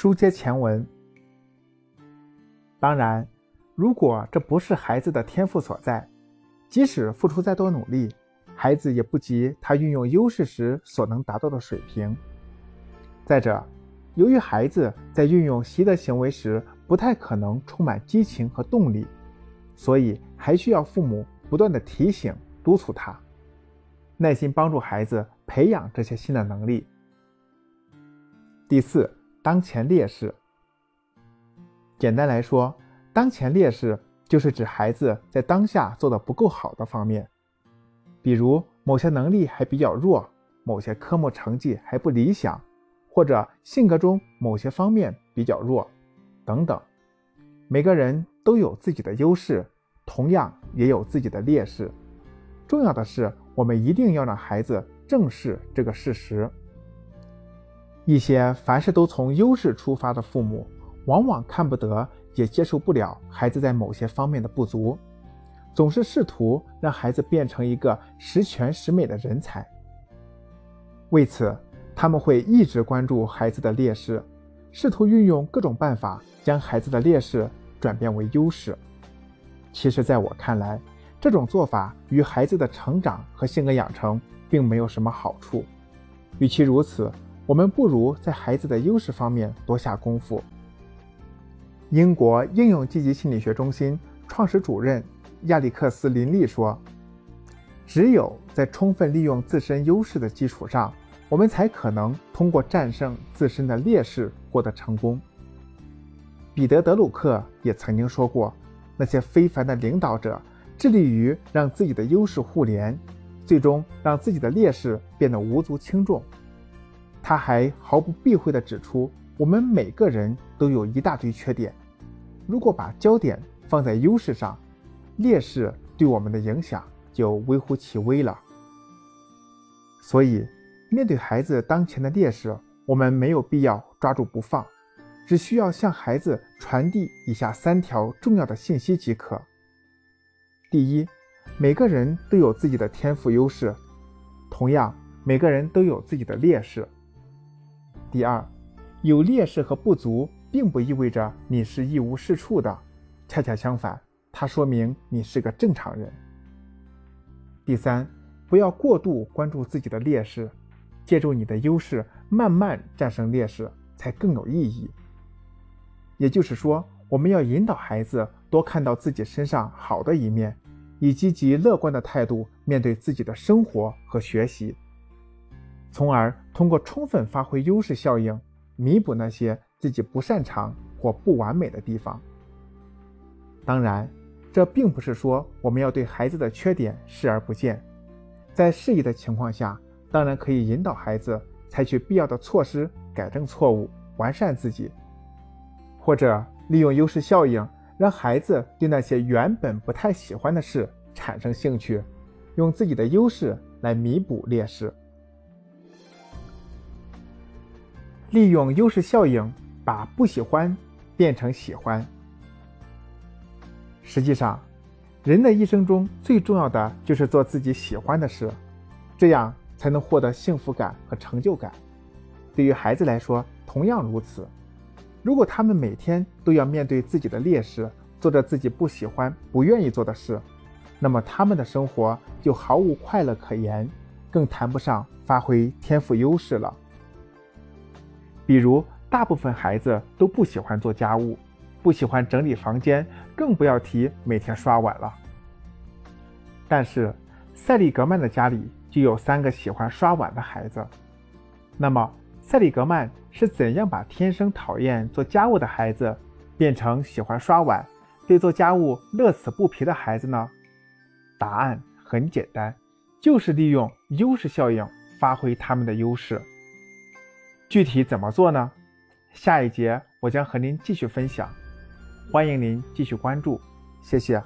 书接前文。当然，如果这不是孩子的天赋所在，即使付出再多努力，孩子也不及他运用优势时所能达到的水平。再者，由于孩子在运用习得行为时不太可能充满激情和动力，所以还需要父母不断的提醒、督促他，耐心帮助孩子培养这些新的能力。第四，当前劣势。简单来说，当前劣势就是指孩子在当下做的不够好的方面，比如某些能力还比较弱，某些科目成绩还不理想，或者性格中某些方面比较弱，等等。每个人都有自己的优势，同样也有自己的劣势。重要的是，我们一定要让孩子正视这个事实。一些凡事都从优势出发的父母。往往看不得，也接受不了孩子在某些方面的不足，总是试图让孩子变成一个十全十美的人才。为此，他们会一直关注孩子的劣势，试图运用各种办法将孩子的劣势转变为优势。其实，在我看来，这种做法与孩子的成长和性格养成并没有什么好处。与其如此，我们不如在孩子的优势方面多下功夫。英国应用积极心理学中心创始主任亚历克斯·林利说：“只有在充分利用自身优势的基础上，我们才可能通过战胜自身的劣势获得成功。”彼得·德鲁克也曾经说过：“那些非凡的领导者致力于让自己的优势互联，最终让自己的劣势变得无足轻重。”他还毫不避讳地指出。我们每个人都有一大堆缺点，如果把焦点放在优势上，劣势对我们的影响就微乎其微了。所以，面对孩子当前的劣势，我们没有必要抓住不放，只需要向孩子传递以下三条重要的信息即可：第一，每个人都有自己的天赋优势，同样，每个人都有自己的劣势；第二。有劣势和不足，并不意味着你是一无是处的，恰恰相反，它说明你是个正常人。第三，不要过度关注自己的劣势，借助你的优势慢慢战胜劣势，才更有意义。也就是说，我们要引导孩子多看到自己身上好的一面，以积极乐观的态度面对自己的生活和学习，从而通过充分发挥优势效应。弥补那些自己不擅长或不完美的地方。当然，这并不是说我们要对孩子的缺点视而不见，在适宜的情况下，当然可以引导孩子采取必要的措施改正错误、完善自己，或者利用优势效应，让孩子对那些原本不太喜欢的事产生兴趣，用自己的优势来弥补劣势。利用优势效应，把不喜欢变成喜欢。实际上，人的一生中最重要的就是做自己喜欢的事，这样才能获得幸福感和成就感。对于孩子来说，同样如此。如果他们每天都要面对自己的劣势，做着自己不喜欢、不愿意做的事，那么他们的生活就毫无快乐可言，更谈不上发挥天赋优势了。比如，大部分孩子都不喜欢做家务，不喜欢整理房间，更不要提每天刷碗了。但是，塞利格曼的家里就有三个喜欢刷碗的孩子。那么，塞利格曼是怎样把天生讨厌做家务的孩子变成喜欢刷碗、对做家务乐此不疲的孩子呢？答案很简单，就是利用优势效应，发挥他们的优势。具体怎么做呢？下一节我将和您继续分享，欢迎您继续关注，谢谢。